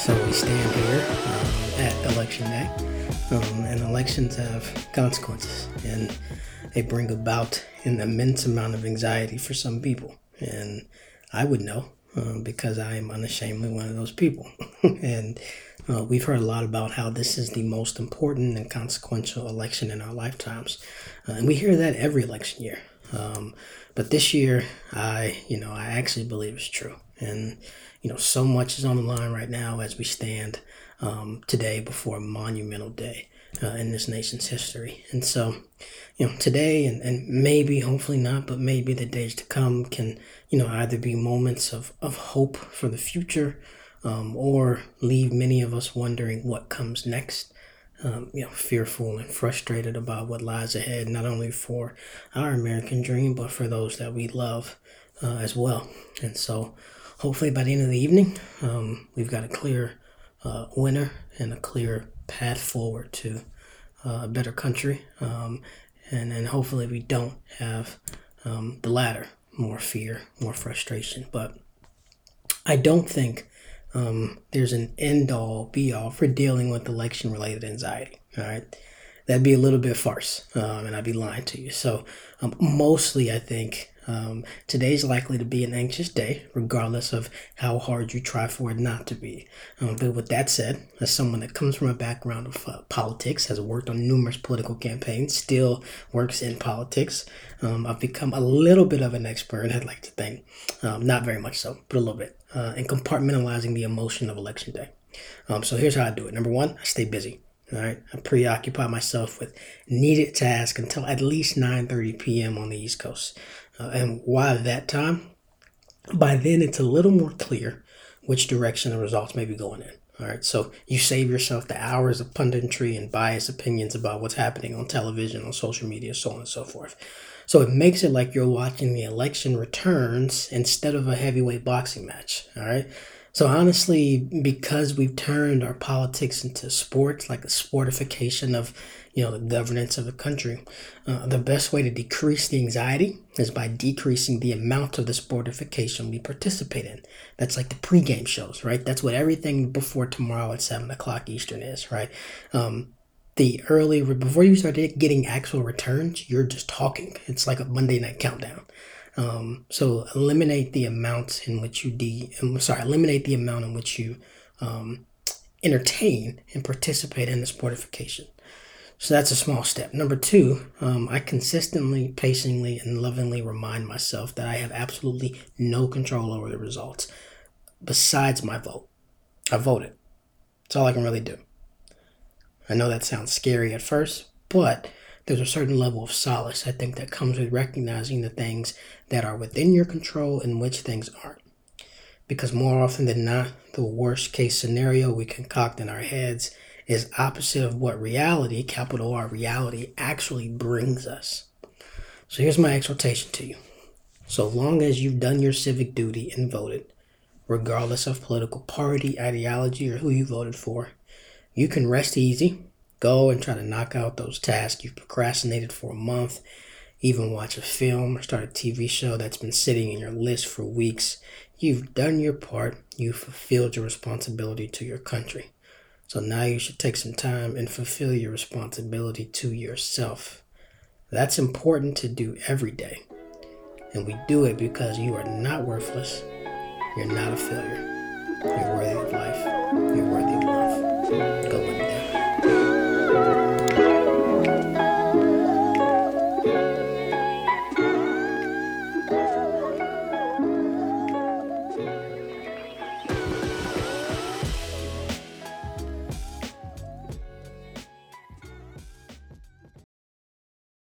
stand here um, at election day, um, and elections have consequences, and they bring about an immense amount of anxiety for some people. And I would know um, because I am unashamedly one of those people. and uh, we've heard a lot about how this is the most important and consequential election in our lifetimes, uh, and we hear that every election year. Um, but this year, I, you know, I actually believe it's true. And, you know, so much is on the line right now as we stand um, today before a monumental day uh, in this nation's history. And so, you know, today and, and maybe, hopefully not, but maybe the days to come can, you know, either be moments of, of hope for the future um, or leave many of us wondering what comes next um, you know, fearful and frustrated about what lies ahead, not only for our American dream, but for those that we love uh, as well. And so, hopefully, by the end of the evening, um, we've got a clear uh, winner and a clear path forward to uh, a better country. Um, and, and hopefully, we don't have um, the latter more fear, more frustration. But I don't think um, there's an end all be all for dealing with election related anxiety. All right. That'd be a little bit farce, um, and I'd be lying to you. So, um, mostly, I think um, today's likely to be an anxious day, regardless of how hard you try for it not to be. Um, but with that said, as someone that comes from a background of uh, politics, has worked on numerous political campaigns, still works in politics, um, I've become a little bit of an expert, I'd like to think. Um, not very much so, but a little bit uh, and compartmentalizing the emotion of election day. Um, so here's how I do it. Number one, I stay busy. Right, I preoccupy myself with needed tasks until at least 9:30 p.m. on the East Coast. Uh, and why that time? By then, it's a little more clear which direction the results may be going in. All right, so you save yourself the hours of punditry and biased opinions about what's happening on television, on social media, so on and so forth. So it makes it like you're watching the election returns instead of a heavyweight boxing match. All right. So honestly, because we've turned our politics into sports, like a sportification of, you know, the governance of the country, uh, the best way to decrease the anxiety is by decreasing the amount of the sportification we participate in. That's like the pregame shows, right? That's what everything before tomorrow at seven o'clock Eastern is, right? Um, the early before you start getting actual returns, you're just talking. It's like a Monday night countdown. Um, so eliminate the amount in which you de um, sorry eliminate the amount in which you um, entertain and participate in the sportification. So that's a small step. Number two, um, I consistently, patiently, and lovingly remind myself that I have absolutely no control over the results besides my vote. I voted. That's all I can really do. I know that sounds scary at first, but there's a certain level of solace I think that comes with recognizing the things that are within your control and which things aren't. Because more often than not, the worst case scenario we concoct in our heads is opposite of what reality, capital R reality, actually brings us. So here's my exhortation to you. So long as you've done your civic duty and voted, regardless of political party, ideology, or who you voted for, you can rest easy, go and try to knock out those tasks you've procrastinated for a month, even watch a film or start a TV show that's been sitting in your list for weeks. You've done your part, you've fulfilled your responsibility to your country. So now you should take some time and fulfill your responsibility to yourself. That's important to do every day. And we do it because you are not worthless. You're not a failure. You're worthy of life. You're